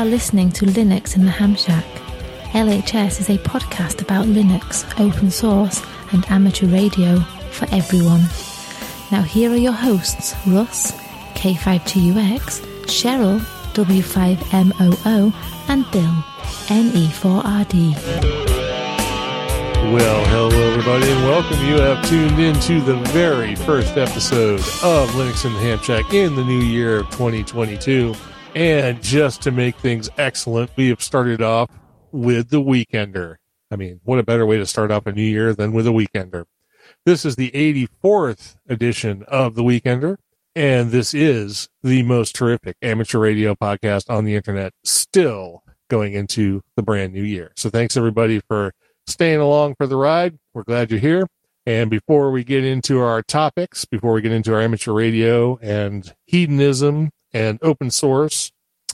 Are listening to Linux in the Ham Shack. LHS is a podcast about Linux, open source, and amateur radio for everyone. Now, here are your hosts Russ, K5TUX, Cheryl, W5MOO, and Bill, NE4RD. Well, hello everybody, and welcome. You have tuned in to the very first episode of Linux in the Ham Shack in the new year of 2022. And just to make things excellent, we have started off with the Weekender. I mean, what a better way to start off a new year than with a Weekender? This is the 84th edition of the Weekender, and this is the most terrific amateur radio podcast on the internet still going into the brand new year. So thanks everybody for staying along for the ride. We're glad you're here. And before we get into our topics, before we get into our amateur radio and hedonism and open source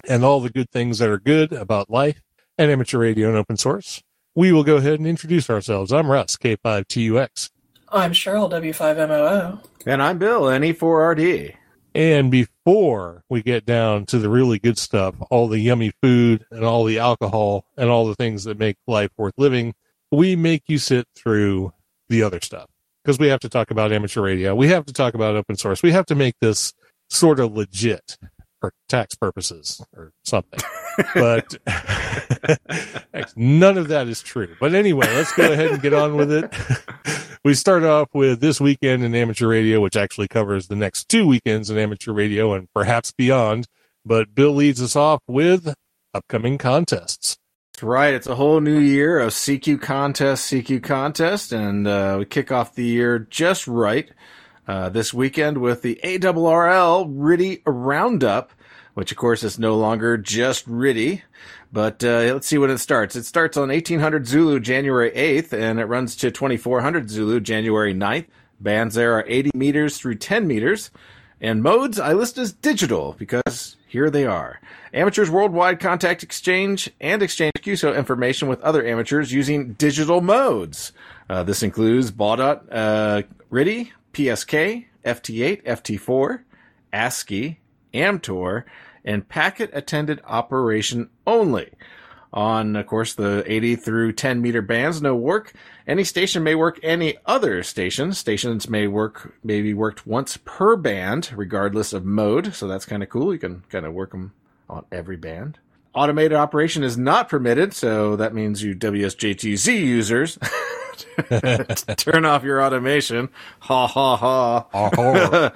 and all the good things that are good about life and amateur radio and open source, we will go ahead and introduce ourselves. I'm Russ, K5TUX. I'm Cheryl, W5MOO. And I'm Bill, E NE4RD. And before we get down to the really good stuff, all the yummy food and all the alcohol and all the things that make life worth living, we make you sit through the other stuff because we have to talk about amateur radio. We have to talk about open source. We have to make this sort of legit for tax purposes or something. but none of that is true. But anyway, let's go ahead and get on with it. we start off with this weekend in amateur radio, which actually covers the next two weekends in amateur radio and perhaps beyond. But Bill leads us off with upcoming contests. That's right. It's a whole new year of CQ contest, CQ contest, and uh, we kick off the year just right uh, this weekend with the ARRL RTTY Roundup, which of course is no longer just RTTY. But uh, let's see when it starts. It starts on 1800 Zulu January 8th, and it runs to 2400 Zulu January 9th. Bands there are 80 meters through 10 meters. And modes I list as digital because here they are. Amateurs worldwide contact exchange and exchange QSO information with other amateurs using digital modes. Uh, this includes Baudot, uh, RTTY, PSK, FT8, FT4, ASCII, AMTOR, and packet attended operation only. On, of course, the 80 through 10 meter bands, no work. Any station may work any other station. Stations may work, maybe worked once per band, regardless of mode. So that's kind of cool. You can kind of work them on every band. Automated operation is not permitted. So that means you WSJT-X users turn off your automation. Ha ha ha.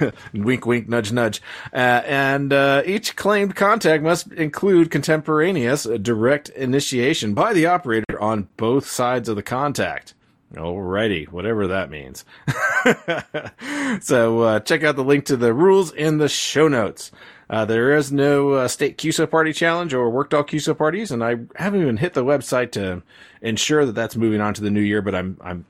wink, wink, nudge, nudge. Uh, and uh, each claimed contact must include contemporaneous uh, direct initiation by the operator on both sides of the contact. Alrighty, whatever that means. so uh, check out the link to the rules in the show notes. Uh, there is no uh, state QSO party challenge or worked all QSO parties, and I haven't even hit the website to ensure that that's moving on to the new year, but I'm I'm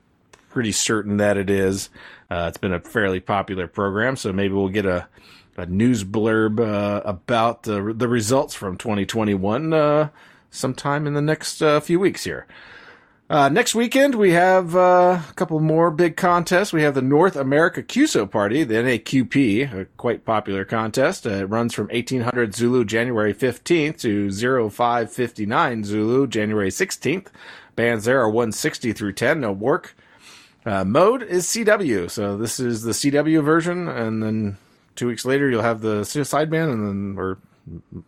pretty certain that it is. Uh, it's been a fairly popular program, so maybe we'll get a, a news blurb uh, about the the results from 2021 uh, sometime in the next uh, few weeks here. Uh, next weekend, we have uh, a couple more big contests. We have the North America QSO Party, the NAQP, a quite popular contest. Uh, it runs from 1800 Zulu January 15th to 0559 Zulu January 16th. Bands there are 160 through 10, no work. Uh, mode is CW, so this is the CW version, and then two weeks later you'll have the sideband, and then or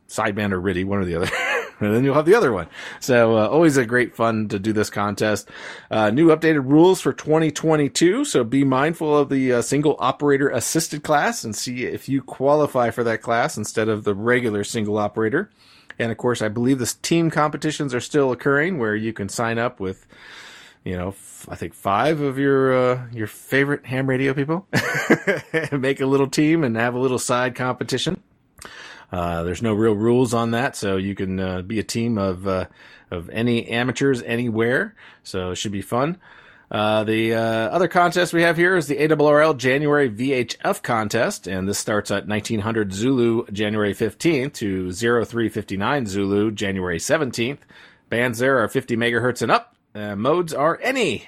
sideband or RTTY, one or the other. and then you'll have the other one. So uh, always a great fun to do this contest. Uh, new updated rules for 2022. So be mindful of the uh, single operator assisted class and see if you qualify for that class instead of the regular single operator. And of course, I believe the team competitions are still occurring where you can sign up with, you know, f- I think five of your uh, your favorite ham radio people, and make a little team and have a little side competition. Uh, there's no real rules on that, so you can uh, be a team of uh, of any amateurs anywhere. So it should be fun. Uh, the uh, other contest we have here is the ARRL January VHF contest, and this starts at 1900 Zulu January 15th to 0359 Zulu January 17th. Bands there are 50 megahertz and up. Modes are any.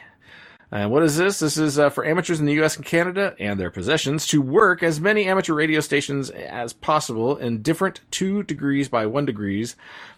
And what is this? This is uh, for amateurs in the U.S. and Canada and their possessions to work as many amateur radio stations as possible in different two degrees by one degrees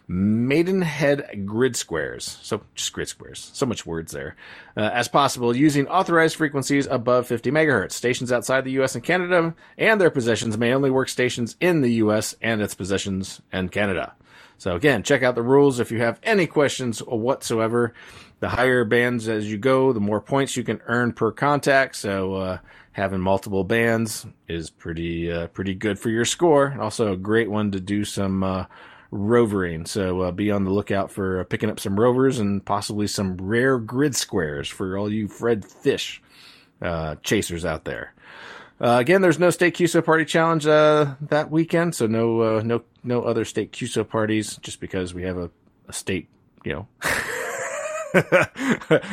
Maidenhead grid squares. So just grid squares. So much words there. Uh, as possible using authorized frequencies above 50 megahertz. Stations outside the U.S. and Canada and their possessions may only work stations in the U.S. and its possessions and Canada. So again, check out the rules if you have any questions whatsoever the higher bands as you go, the more points you can earn per contact. So uh, having multiple bands is pretty uh, pretty good for your score. Also a great one to do some uh, rovering. So uh, be on the lookout for uh, picking up some rovers and possibly some rare grid squares for all you Fred Fish uh, chasers out there. Again, there's no state QSO party challenge that weekend, so no no no other state QSO parties. Just because we have a, a state, you know.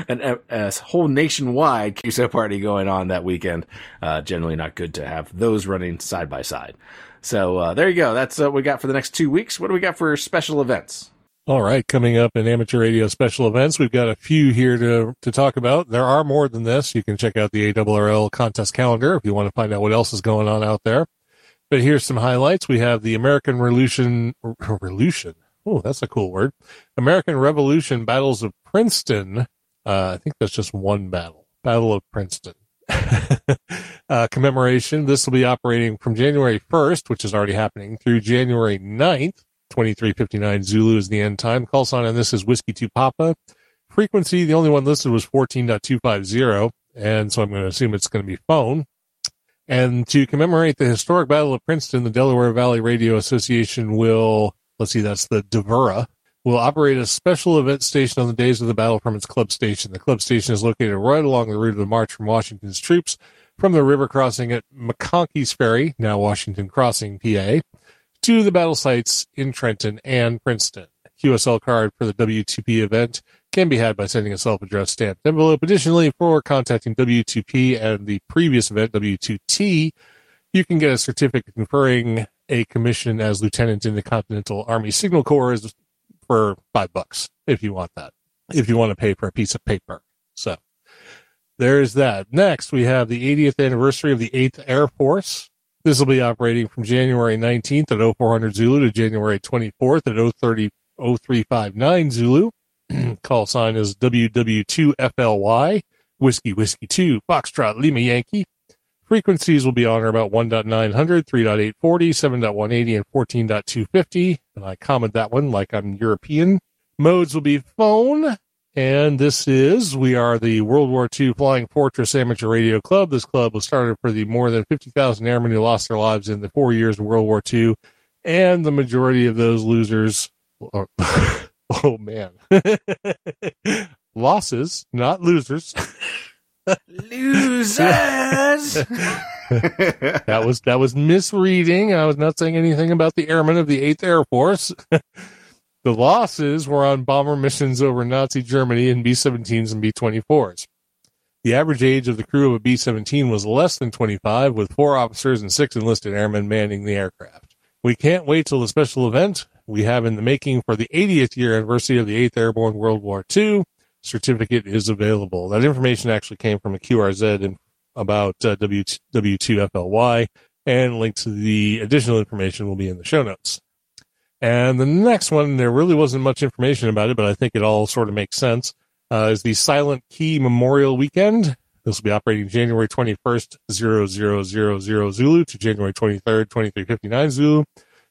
an, a, a, whole nationwide QSO party going on that weekend. Uh, generally not good to have those running side by side. So uh, there you go. That's what we got for the next two weeks. What do we got for special events? All right, coming up in amateur radio special events, we've got a few here to to talk about. There are more than this. You can check out the ARRL contest calendar if you want to find out what else is going on out there. But here's some highlights. We have the American Revolution, Revolution, Oh, that's a cool word. American Revolution Battles of Princeton. Uh, I think that's just one battle. Battle of Princeton. uh, commemoration. This will be operating from January 1st, which is already happening, through January 9th. 2359 Zulu is the end time. Call sign on this is Whiskey 2 Papa. Frequency, the only one listed was 14.250. And so I'm going to assume it's going to be phone. And to commemorate the historic Battle of Princeton, the Delaware Valley Radio Association will let's see, that's the Devura, will operate a special event station on the days of the battle from its club station. The club station is located right along the route of the march from Washington's troops from the river crossing at McConkey's Ferry, now Washington Crossing, PA, to the battle sites in Trenton and Princeton. QSL card for the W2P event can be had by sending a self-addressed stamped envelope. Additionally, for contacting W2P and the previous event, W2T, you can get a certificate conferring a commission as lieutenant in the Continental Army Signal Corps for five bucks if you want that. If you want to pay for a piece of paper. So there's that. Next, we have the 80th anniversary of the 8th Air Force. This will be operating from January 19th at 0400 Zulu to January 24th at 030, 0359 Zulu. Call sign is WW2FLY, Whiskey Whiskey 2, Foxtrot Lima Yankee, Frequencies will be on or about 1.900, 3.840, 7.180, and 14.250. And I comment that one like I'm European. Modes will be phone. And this is, we are the World War II Flying Fortress Amateur Radio Club. This club was started for the more than 50,000 airmen who lost their lives in the four years of World War II. And the majority of those losers, oh, are, oh man, losses, not losers. Losers. that was that was misreading. I was not saying anything about the airmen of the Eighth Air Force. The losses were on bomber missions over Nazi Germany in B-17s and B-24s. The average age of the crew of a B-17 was less than 25, with four officers and six enlisted airmen manning the aircraft. We can't wait till the special event we have in the making for the 80th year anniversary of the 8th Airborne World War II certificate is available. That information actually came from a QRZ about uh, W W2FLY, and link to the additional information will be in the show notes. And the next one, there really wasn't much information about it, but I think it all sort of makes sense. Uh, is the Silent Key Memorial Weekend. This will be operating January 21st, 0000 Zulu to January 23rd, 2359 Zulu.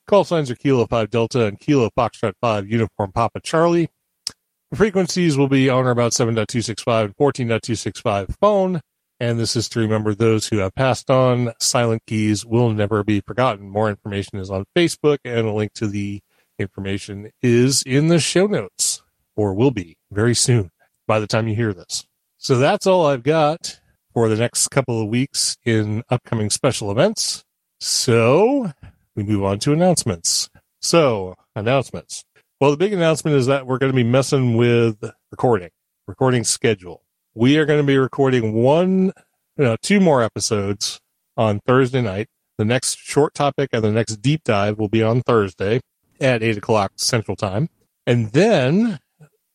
Call signs are Kilo 5 Delta and Kilo Foxtrot 5 Uniform Papa Charlie. Frequencies will be on or about 7.265 and 14.265 phone. And this is to remember those who have passed on. Silent keys will never be forgotten. More information is on Facebook, and a link to the information is in the show notes, or will be very soon by the time you hear this. So that's all I've got for the next couple of weeks in upcoming special events. So we move on to announcements. So, announcements. Well, the big announcement is that we're going to be messing with recording, recording schedule. We are going to be recording one, know, two more episodes on Thursday night. The next short topic and the next deep dive will be on Thursday at eight o'clock Central Time. And then,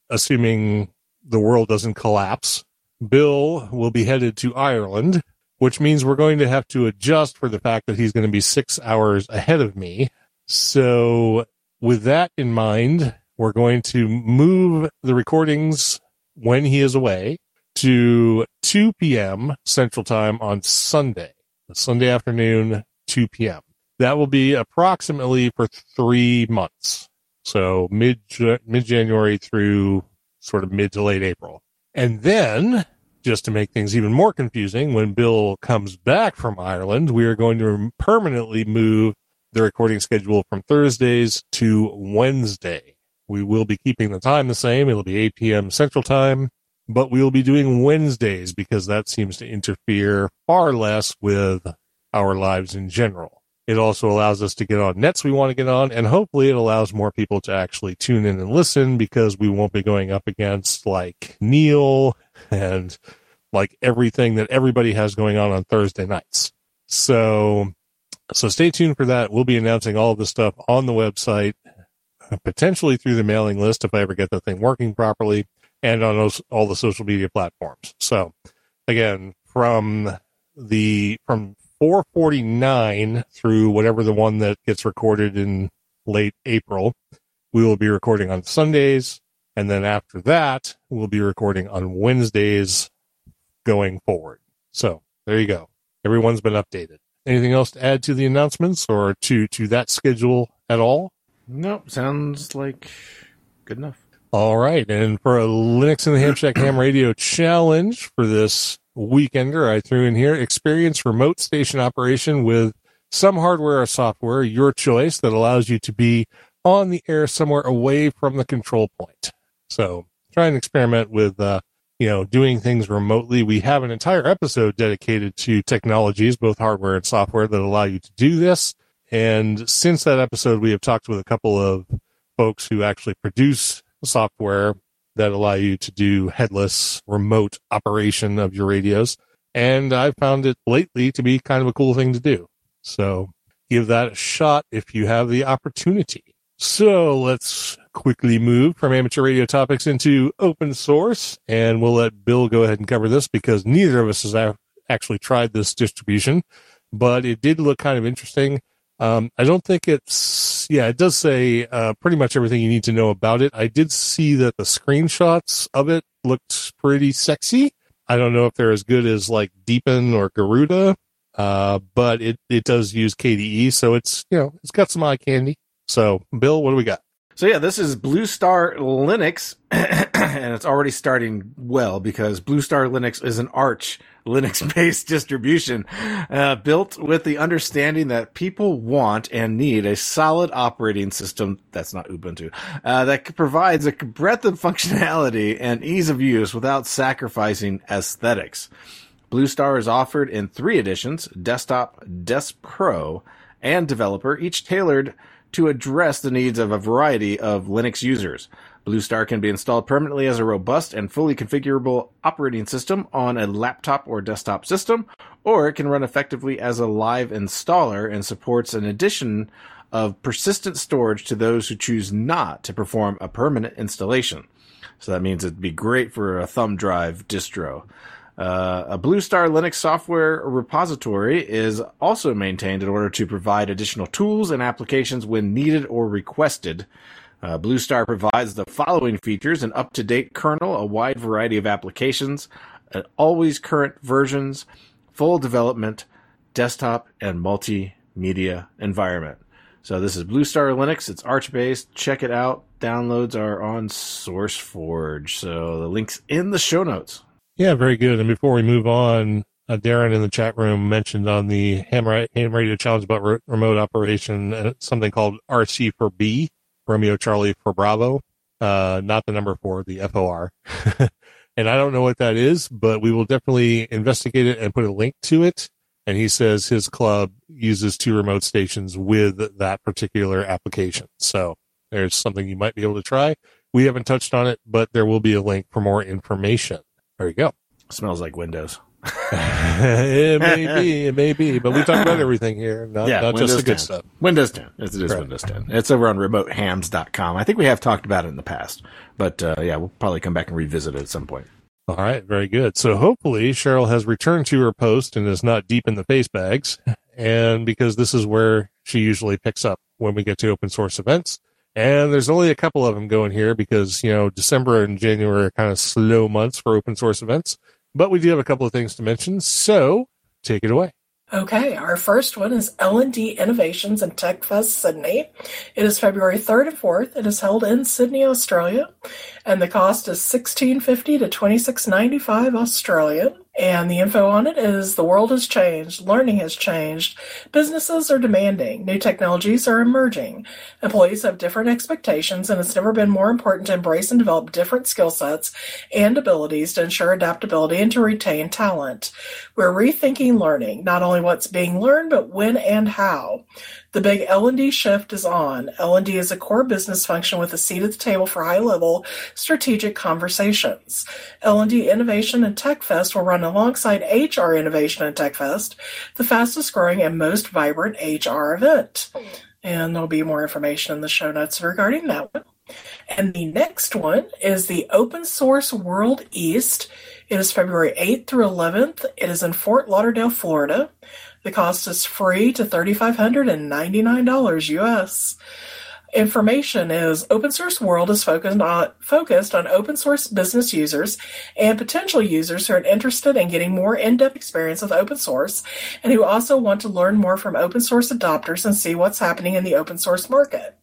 assuming the world doesn't collapse, Bill will be headed to Ireland, which means we're going to have to adjust for the fact that he's going to be six hours ahead of me. So, with that in mind, we're going to move the recordings when he is away to 2 p.m. Central Time on Sunday, Sunday afternoon, 2 p.m. That will be approximately for three months. So mid mid January through sort of mid to late April. And then, just to make things even more confusing, when Bill comes back from Ireland, we are going to permanently move the recording schedule from Thursdays to Wednesday. We will be keeping the time the same. It'll be 8 p.m. Central Time, but we will be doing Wednesdays because that seems to interfere far less with our lives in general. It also allows us to get on nets we want to get on, and hopefully it allows more people to actually tune in and listen because we won't be going up against like Neil and like everything that everybody has going on on Thursday nights. So, so stay tuned for that. We'll be announcing all of this stuff on the website, potentially through the mailing list if I ever get the thing working properly, and on those, all the social media platforms. So, again, from the from 449 through whatever the one that gets recorded in late April. We will be recording on Sundays. And then after that, we'll be recording on Wednesdays going forward. So there you go. Everyone's been updated. Anything else to add to the announcements or to, to that schedule at all? Nope. Sounds like good enough. All right. And for a Linux in the Ham Shack Ham Radio challenge for this weekender, I threw in here experience remote station operation with some hardware or software, your choice, that allows you to be on the air somewhere away from the control point. So try and experiment with, uh, you know, doing things remotely. We have an entire episode dedicated to technologies, both hardware and software that allow you to do this. And since that episode, we have talked with a couple of folks who actually produce software that allow you to do headless remote operation of your radios. And I've found it lately to be kind of a cool thing to do. So give that a shot if you have the opportunity. So let's quickly move from amateur radio topics into open source. And we'll let Bill go ahead and cover this because neither of us has actually tried this distribution, but it did look kind of interesting. Um, I don't think it's, yeah, it does say uh, pretty much everything you need to know about it. I did see that the screenshots of it looked pretty sexy. I don't know if they're as good as like Deepin or Garuda, uh, but it, it does use KDE, so it's, you know, it's got some eye candy. So, Bill, what do we got? So yeah, this is Blue Star Linux, and it's already starting well because Blue Star Linux is an Arch Linux-based distribution uh, built with the understanding that people want and need a solid operating system that's not Ubuntu uh, that provides a breadth of functionality and ease of use without sacrificing aesthetics. Blue Star is offered in three editions: Desktop, Desk Pro, and Developer, each tailored to address the needs of a variety of Linux users. Blue Star can be installed permanently as a robust and fully configurable operating system on a laptop or desktop system, or it can run effectively as a live installer and supports an addition of persistent storage to those who choose not to perform a permanent installation. So that means it'd be great for a thumb drive distro. Uh, a Blue Star Linux software repository is also maintained in order to provide additional tools and applications when needed or requested. Uh, Blue Star provides the following features an up to date kernel, a wide variety of applications, uh, always current versions, full development, desktop, and multimedia environment. So this is Blue Star Linux. It's Arch based. Check it out. Downloads are on SourceForge. So the link's in the show notes. Yeah, very good. And before we move on, uh, Darren in the chat room mentioned on the Ham, Ham Radio Challenge about re- remote operation uh, something called RC for B, Romeo Charlie for Bravo, uh, not the number four, the FOR. and I don't know what that is, but we will definitely investigate it and put a link to it. and he says his club uses two remote stations with that particular application. So there's something you might be able to try. We haven't touched on it, but there will be a link for more information. There you go. Smells like Windows. it may be, it may be, but we talk about everything here, not, yeah, not Windows just the 10. good stuff. Windows 10. It's, it is Right. Windows 10. It's over on remotehams.com. I think we have talked about it in the past, but uh, yeah, we'll probably come back and revisit it at some point. All right, very good. So hopefully Cheryl has returned to her post and is not deep in the face bags. And because this is where she usually picks up when we get to open source events. And there's only a couple of them going here because, you know, December and January are kind of slow months for open source events. But we do have a couple of things to mention. So take it away. Okay, our first one is L&D Innovations and Tech Fest Sydney. It is February 3rd and 4th. It is held in Sydney, Australia, and the cost is 16.50 to 26.95 Australian. And the info on it is the world has changed, learning has changed, businesses are demanding, new technologies are emerging, employees have different expectations, and it's never been more important to embrace and develop different skill sets and abilities to ensure adaptability and to retain talent. We're rethinking learning, not only what's being learned, but when and how. The big L&D shift is on. L&D is a core business function with a seat at the table for high-level strategic conversations. L&D Innovation and Tech Fest will run alongside HR Innovation and Tech Fest, the fastest growing and most vibrant HR event. And there'll be more information in the show notes regarding that one. And the next one is the Open Source World East. It is February 8th through 11th. It is in Fort Lauderdale, Florida. The cost is free to $3,599 US. Information is Open Source World is focused on, focused on open source business users and potential users who are interested in getting more in-depth experience with open source and who also want to learn more from open source adopters and see what's happening in the open source market.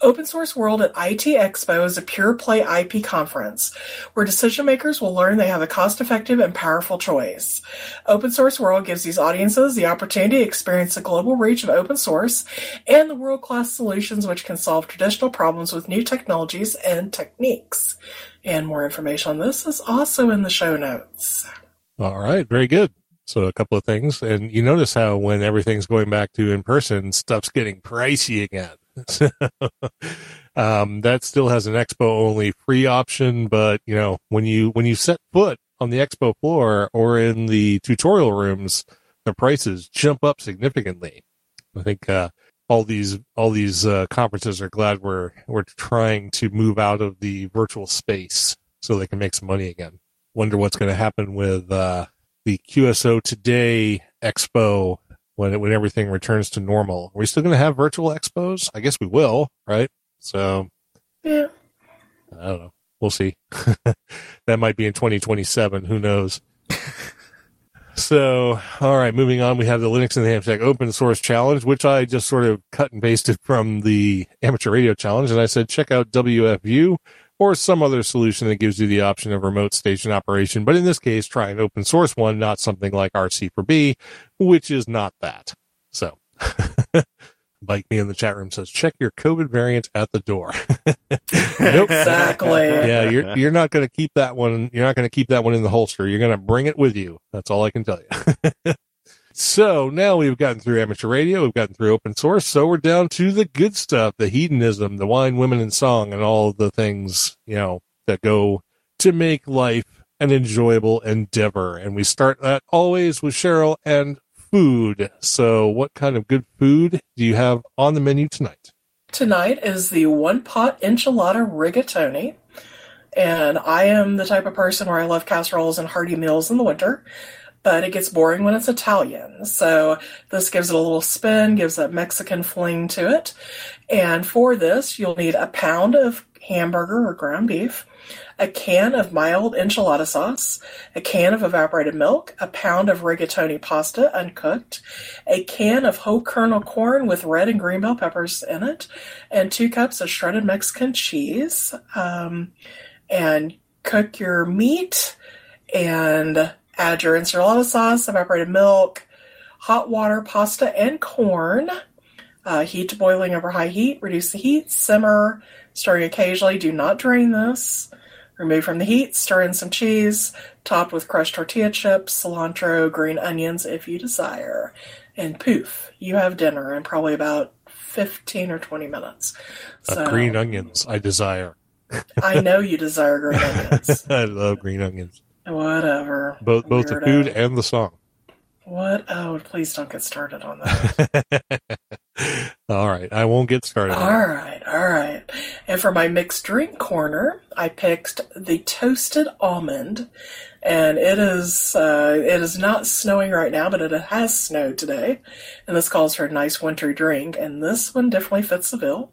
Open Source World at IT Expo is a pure play IP conference where decision makers will learn they have a cost effective and powerful choice. Open Source World gives these audiences the opportunity to experience the global reach of open source and the world class solutions which can solve traditional problems with new technologies and techniques. And more information on this is also in the show notes. All right, very good. So a couple of things, and you notice how when everything's going back to in person, stuff's getting pricey again. So, um, that still has an expo only free option, but you know when you when you set foot on the expo floor or in the tutorial rooms, the prices jump up significantly. I think uh, all these all these uh, conferences are glad we're we're trying to move out of the virtual space so they can make some money again. Wonder what's going to happen with uh, the QSO Today Expo when it, when everything returns to normal. Are we still going to have virtual expos? I guess we will, right? So Yeah. I don't know. We'll see. that might be in 2027. Who knows? so, all right, moving on. We have the Linux and the Ham Shack Open Source Challenge, which I just sort of cut and pasted from the Amateur Radio Challenge. And I said, check out wfview or some other solution that gives you the option of remote station operation. But in this case, try an open source one, not something like RC4B, which is not that. So, Mike me in the chat room says, check your COVID variant at the door. nope. Exactly. Yeah, you're you're not going to keep that one. You're not going to keep that one in the holster. You're going to bring it with you. That's all I can tell you. so now we've gotten through amateur radio, we've gotten through open source, so we're down to the good stuff, the hedonism, the wine, women, and song, and all the things you know that go to make life an enjoyable endeavor. And we start that always with Cheryl and food. So, what kind of good food do you have on the menu tonight? Tonight is the one pot enchilada rigatoni. And I am the type of person where I love casseroles and hearty meals in the winter, but it gets boring when it's Italian. So this gives it a little spin, gives a Mexican fling to it. And for this, you'll need a pound of hamburger or ground beef, a can of mild enchilada sauce, a can of evaporated milk, a pound of rigatoni pasta uncooked, a can of whole kernel corn with red and green bell peppers in it, and two cups of shredded Mexican cheese. Um, and cook your meat and add your enchilada sauce, evaporated milk, hot water, pasta, and corn. Uh, heat to boiling over high heat. Reduce the heat. Simmer, stirring occasionally. Do not drain this. Remove from the heat, stir in some cheese, topped with crushed tortilla chips, cilantro, green onions if you desire. And poof, you have dinner in probably about 15 or 20 minutes. Uh, green onions, I desire. I know you desire green onions. I love green onions. Whatever. Both both the food and the song. What? Oh, please don't get started on that. all right, I won't get started. All right, all right. And for my mixed drink corner, I picked the toasted almond, and it is uh, it is not snowing right now, but it has snowed today, and this calls for a nice wintry drink. And this one definitely fits the bill.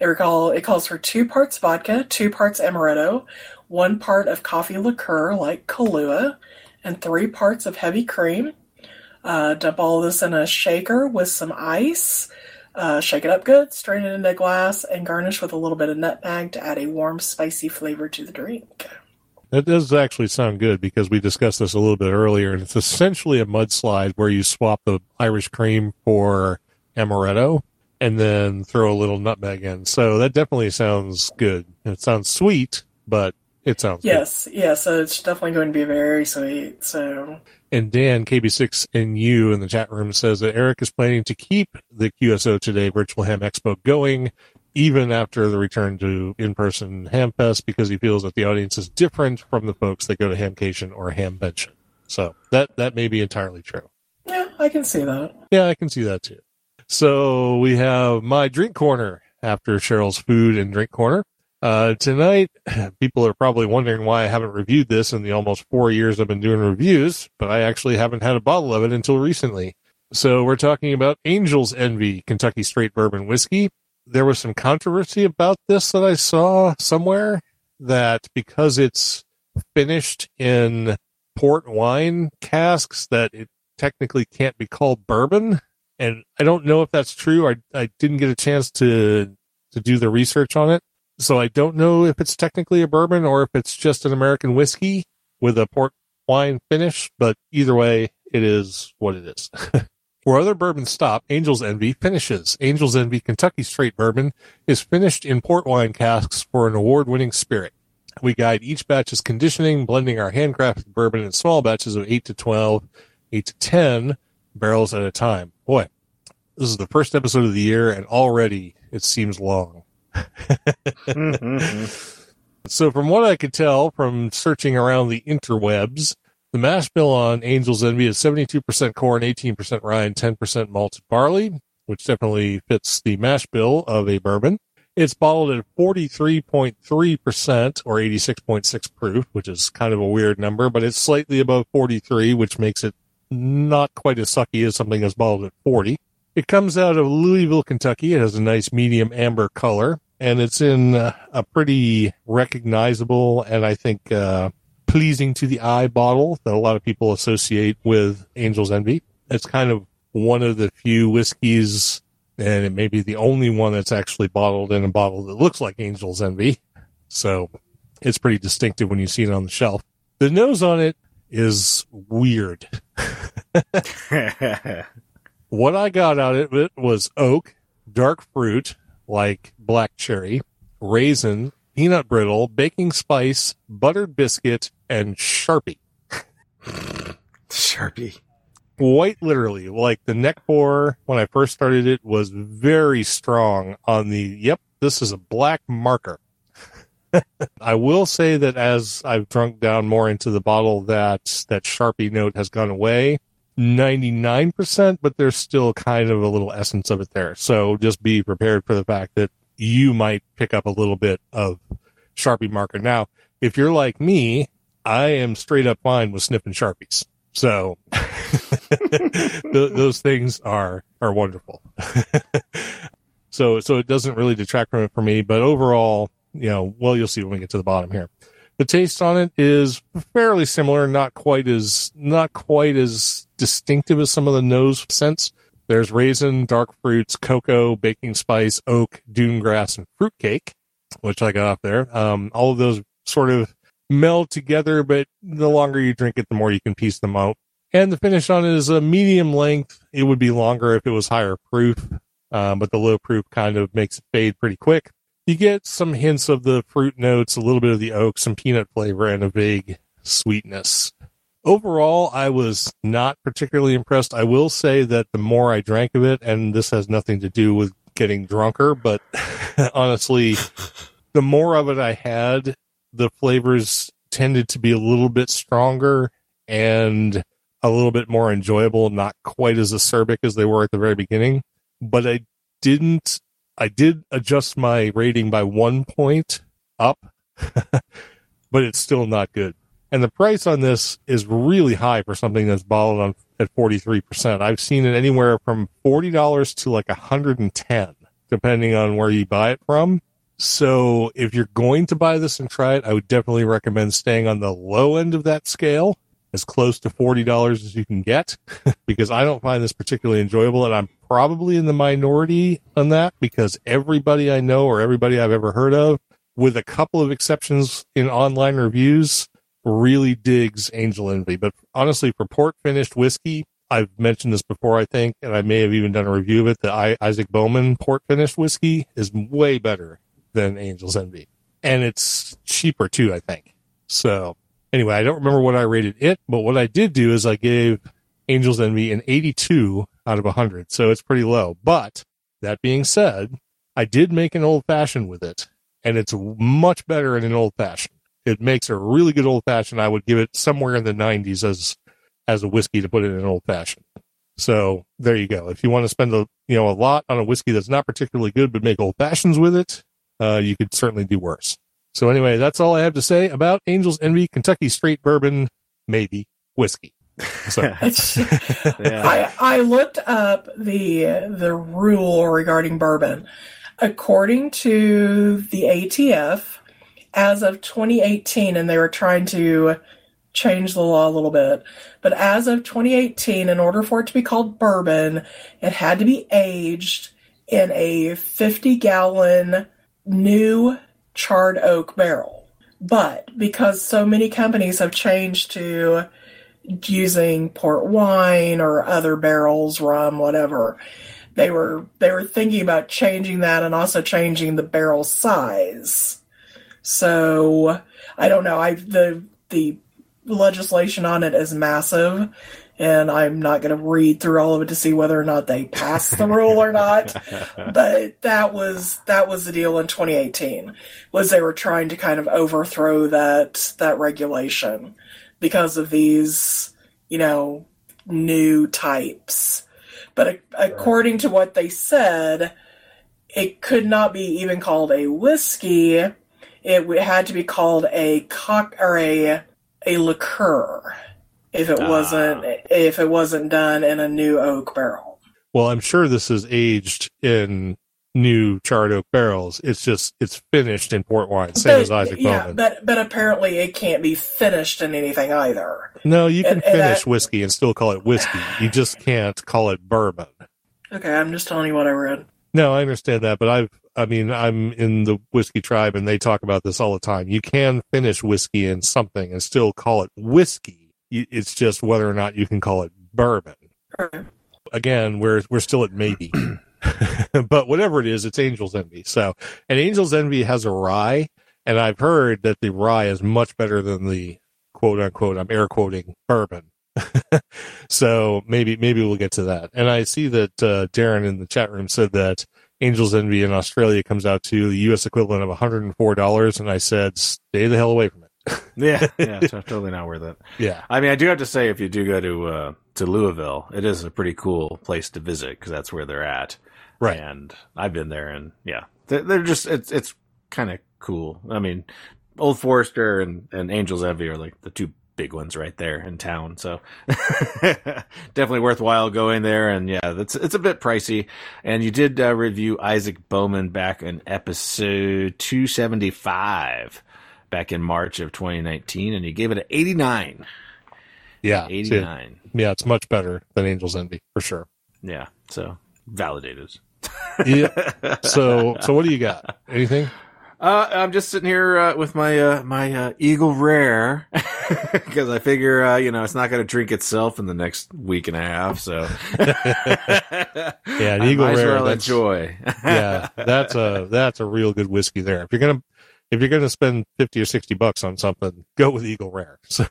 It recall it calls for two parts vodka, two parts amaretto, one part of coffee liqueur like Kahlua, and three parts of heavy cream uh, dump all this in a shaker with some ice. Uh, shake it up good, strain it into a glass, and garnish with a little bit of nutmeg to add a warm, spicy flavor to the drink. That does actually sound good because we discussed this a little bit earlier, and it's essentially a mudslide where you swap the Irish cream for amaretto and then throw a little nutmeg in. So that definitely sounds good. It sounds sweet, but it sounds yes, good. yes. So it's definitely going to be very sweet. So and Dan, KB6 and you in the chat room says that Eric is planning to keep the QSO Today Virtual Ham Expo going even after the return to in-person Hamfest because he feels that the audience is different from the folks that go to Hamcation or Hamvention. So that, that may be entirely true. Yeah, I can see that. Yeah, I can see that too. So we have my drink corner after Cheryl's food and drink corner. Uh, tonight, people are probably wondering why I haven't reviewed this in the almost four years I've been doing reviews, but I actually haven't had a bottle of it until recently. So we're talking about Angel's Envy Kentucky Straight Bourbon Whiskey. There was some controversy about this that I saw somewhere that because it's finished in port wine casks that it technically can't be called bourbon. And I don't know if that's true. I, I didn't get a chance to, to do the research on it so I don't know if it's technically a bourbon or if it's just an American whiskey with a port wine finish, but either way, it is what it is. Where other bourbons stop, Angel's Envy finishes. Angel's Envy Kentucky Straight Bourbon is finished in port wine casks for an award-winning spirit. We guide each batch's conditioning, blending our handcrafted bourbon in small batches of 8 to 12, 8 to 10 barrels at a time. Boy, this is the first episode of the year and already it seems long. so, from what I could tell from searching around the interwebs, the mash bill on Angel's Envy is 72% corn, 18% rye, and 10% malted barley, which definitely fits the mash bill of a bourbon. It's bottled at 43.3% or 86.6 proof, which is kind of a weird number, but it's slightly above 43, which makes it not quite as sucky as something that's bottled at 40. It comes out of Louisville, Kentucky. It has a nice medium amber color, and it's in a pretty recognizable and I think uh, pleasing to the eye bottle that a lot of people associate with Angel's Envy. It's kind of one of the few whiskeys, and it may be the only one that's actually bottled in a bottle that looks like Angel's Envy. So it's pretty distinctive when you see it on the shelf. The nose on it is weird. what I got out of it was oak, dark fruit like black cherry, raisin, peanut brittle, baking spice, buttered biscuit, and Sharpie. Sharpie. Quite literally, like the neck pour when I first started it was very strong on the, yep, this is a black marker. I will say that as I've drunk down more into the bottle, that that Sharpie note has gone away. 99%, but there's still kind of a little essence of it there. So just be prepared for the fact that you might pick up a little bit of Sharpie marker. Now, if you're like me, I am straight up fine with sniffing Sharpies. So those things are, are wonderful. so, so it doesn't really detract from it for me, but overall, you know, well, you'll see when we get to the bottom here. The taste on it is fairly similar, not quite as not quite as distinctive as some of the nose scents. There's raisin, dark fruits, cocoa, baking spice, oak, dune grass, and fruitcake, which I got off there. Um, all of those sort of meld together, but the longer you drink it, the more you can piece them out. And the finish on it is a medium length. It would be longer if it was higher proof, um, but the low proof kind of makes it fade pretty quick. you get some hints of the fruit notes, a little bit of the oak, some peanut flavor, and a vague sweetness. Overall, I was not particularly impressed. I will say that the more I drank of it, and this has nothing to do with getting drunker, but honestly, the more of it I had, the flavors tended to be a little bit stronger and a little bit more enjoyable, not quite as acerbic as they were at the very beginning. But I didn't, I did adjust my rating by one point up, but it's still not good. And the price on this is really high for something that's bottled on at 43%. I've seen it anywhere from $40 to like 110 depending on where you buy it from. So if you're going to buy this and try it, I would definitely recommend staying on the low end of that scale, as close to $40 as you can get, because I don't find this particularly enjoyable. And I'm probably in the minority on that because everybody I know or everybody I've ever heard of, with a couple of exceptions in online reviews, really digs Angel Envy. But honestly, for port finished whiskey, I've mentioned this before, I think, and I may have even done a review of it. The I- Isaac Bowman port finished whiskey is way better than Angel's Envy. And it's cheaper too, I think. So anyway, I don't remember what I rated it, but what I did do is I gave Angel's Envy an 82 out of 100. So it's pretty low. But that being said, I did make an old fashioned with it and it's much better in an old fashioned. It makes a really good old fashioned. I would give it somewhere in the 90s as as a whiskey to put it in an old fashioned. So there you go. If you want to spend a you know a lot on a whiskey that's not particularly good but make old fashions with it, uh, you could certainly do worse. So anyway, that's all I have to say about Angel's Envy Kentucky Straight Bourbon, maybe whiskey. So Yeah. I, I looked up the the rule regarding bourbon. According to the ATF, as of 2018, and they were trying to change the law a little bit, but as of 2018, in order for it to be called bourbon, it had to be aged in a 50 gallon new charred oak barrel. But because so many companies have changed to using port wine or other barrels, rum, whatever. They were they were thinking about changing that and also changing the barrel size. So I don't know. I the the legislation on it is massive, and I'm not going to read through all of it to see whether or not they passed the rule or not. But that was that was the deal in 2018 was they were trying to kind of overthrow that that regulation because of these, you know, new types. But a- according to what they said, it could not be even called a whiskey. It had to be called a cock or a a liqueur if it Ah. wasn't if it wasn't done in a new oak barrel. well, I'm sure this is aged in new charred oak barrels. It's just it's finished in port wine, same But- as Isaac yeah, Bowman. but but apparently it can't be finished in anything either. no, you can and- and finish that- whiskey and still call it whiskey. You just can't call it bourbon. Okay, I'm just telling you what I read. No, I understand that, but I've, I mean, I'm in the whiskey tribe and they talk about this all the time. You can finish whiskey in something and still call it whiskey. It's just whether or not you can call it bourbon. Okay. Again, we're, we're still at maybe, but whatever it is, it's Angel's Envy. So, and Angel's Envy has a rye and I've heard that the rye is much better than the quote unquote, I'm air quoting bourbon. so maybe maybe we'll get to that. And I see that uh, Darren in the chat room said that Angels Envy in Australia comes out to the U.S. equivalent of $104, and I said, stay the hell away from it. yeah, yeah, totally not worth it. Yeah, I mean, I do have to say, if you do go to uh, to Louisville, it is a pretty cool place to visit because that's where they're at. right. And I've been there, and yeah, they're, they're just it's it's kind of cool. I mean, Old Forester and and Angels Envy are like the two big ones right there in town. So definitely worthwhile going there. And yeah, that's it's a bit pricey. And you did uh, review Isaac Bowman back in episode two seventy five. Back in March of 2019, and you gave it an 89. Yeah, 89. yeah, it's much better than Angels Envy for sure. Yeah, so validated. Yeah. So, so what do you got? Anything? Uh, I'm just sitting here uh, with my uh, my uh, Eagle Rare because I figure uh, you know it's not going to drink itself in the next week and a half. So Yeah, an Eagle Rare. well that's, enjoy. yeah, that's a that's a real good whiskey there. If you're gonna if you're gonna spend fifty or sixty bucks on something, go with Eagle Rare. So,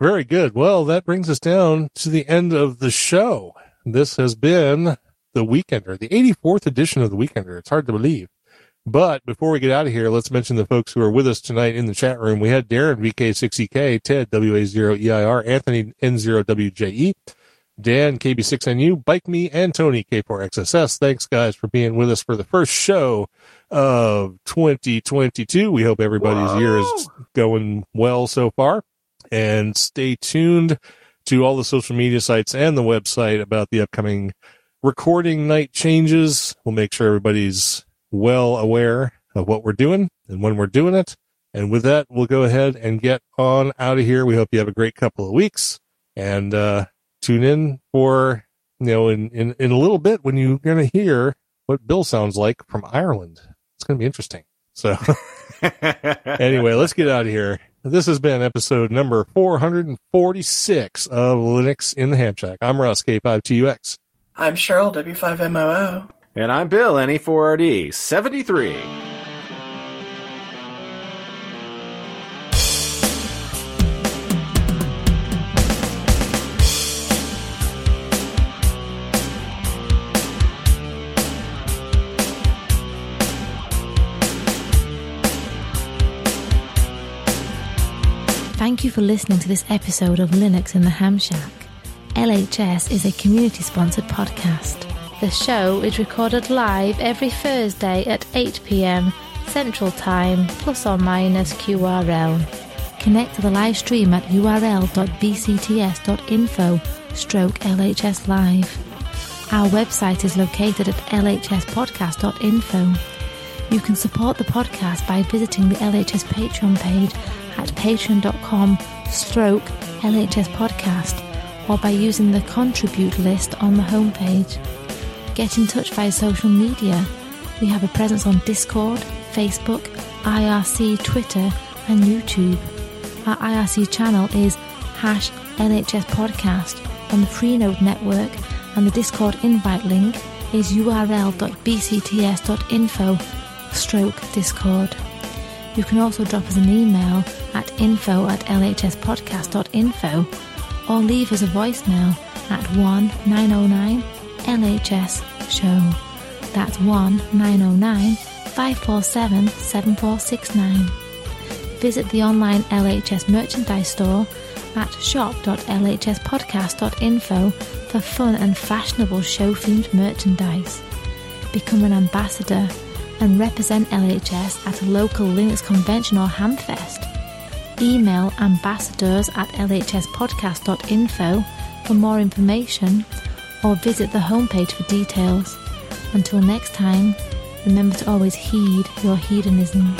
very good. Well, that brings us down to the end of the show. This has been the Weekender, the 84th edition of the Weekender. It's hard to believe. But before we get out of here, let's mention the folks who are with us tonight in the chat room. We had Darren VK6EK, Ted WA0EIR, Anthony N0WJE, Dan KB6NU, Bike Me, and Tony K4XSS. Thanks guys for being with us for the first show of 2022. We hope everybody's year is going well so far. And stay tuned to all the social media sites and the website about the upcoming recording night changes. We'll make sure everybody's well aware of what we're doing and when we're doing it. And with that, we'll go ahead and get on out of here. We hope you have a great couple of weeks and, uh, tune in for, you know, in, in, in a little bit when you're going to hear what Bill sounds like from Ireland. It's going to be interesting. So anyway, let's get out of here. This has been episode number 446 of Linux in the Ham Shack. I'm Russ, K5TUX. I'm Cheryl, W5MOO. And I'm Bill, E NE4RD seventy three. Thank you for listening to this episode of Linux in the Ham Shack. LHS is a community sponsored podcast. The show is recorded live every Thursday at 8 pm Central Time, plus or minus QRL. Connect to the live stream at url.bcts.info stroke LHS Live. Our website is located at lhspodcast.info. You can support the podcast by visiting the LHS Patreon page at patreon.com stroke LHS podcast or by using the contribute list on the homepage. Get in touch via social media. We have a presence on Discord, Facebook, IRC, Twitter, and YouTube. Our IRC channel is hash LHS podcast on the Freenode network, and the Discord invite link is url.bcts.info stroke Discord. You can also drop us an email at info at lhspodcast.info or leave us a voicemail at 1909 LHS show. That's 1909 547 7469. Visit the online LHS merchandise store at shop.lhspodcast.info for fun and fashionable show themed merchandise. Become an ambassador and represent LHS at a local Linux convention or Hamfest. Email ambassadors at lhspodcast.info for more information or visit the homepage for details. Until next time, remember to always heed your hedonism.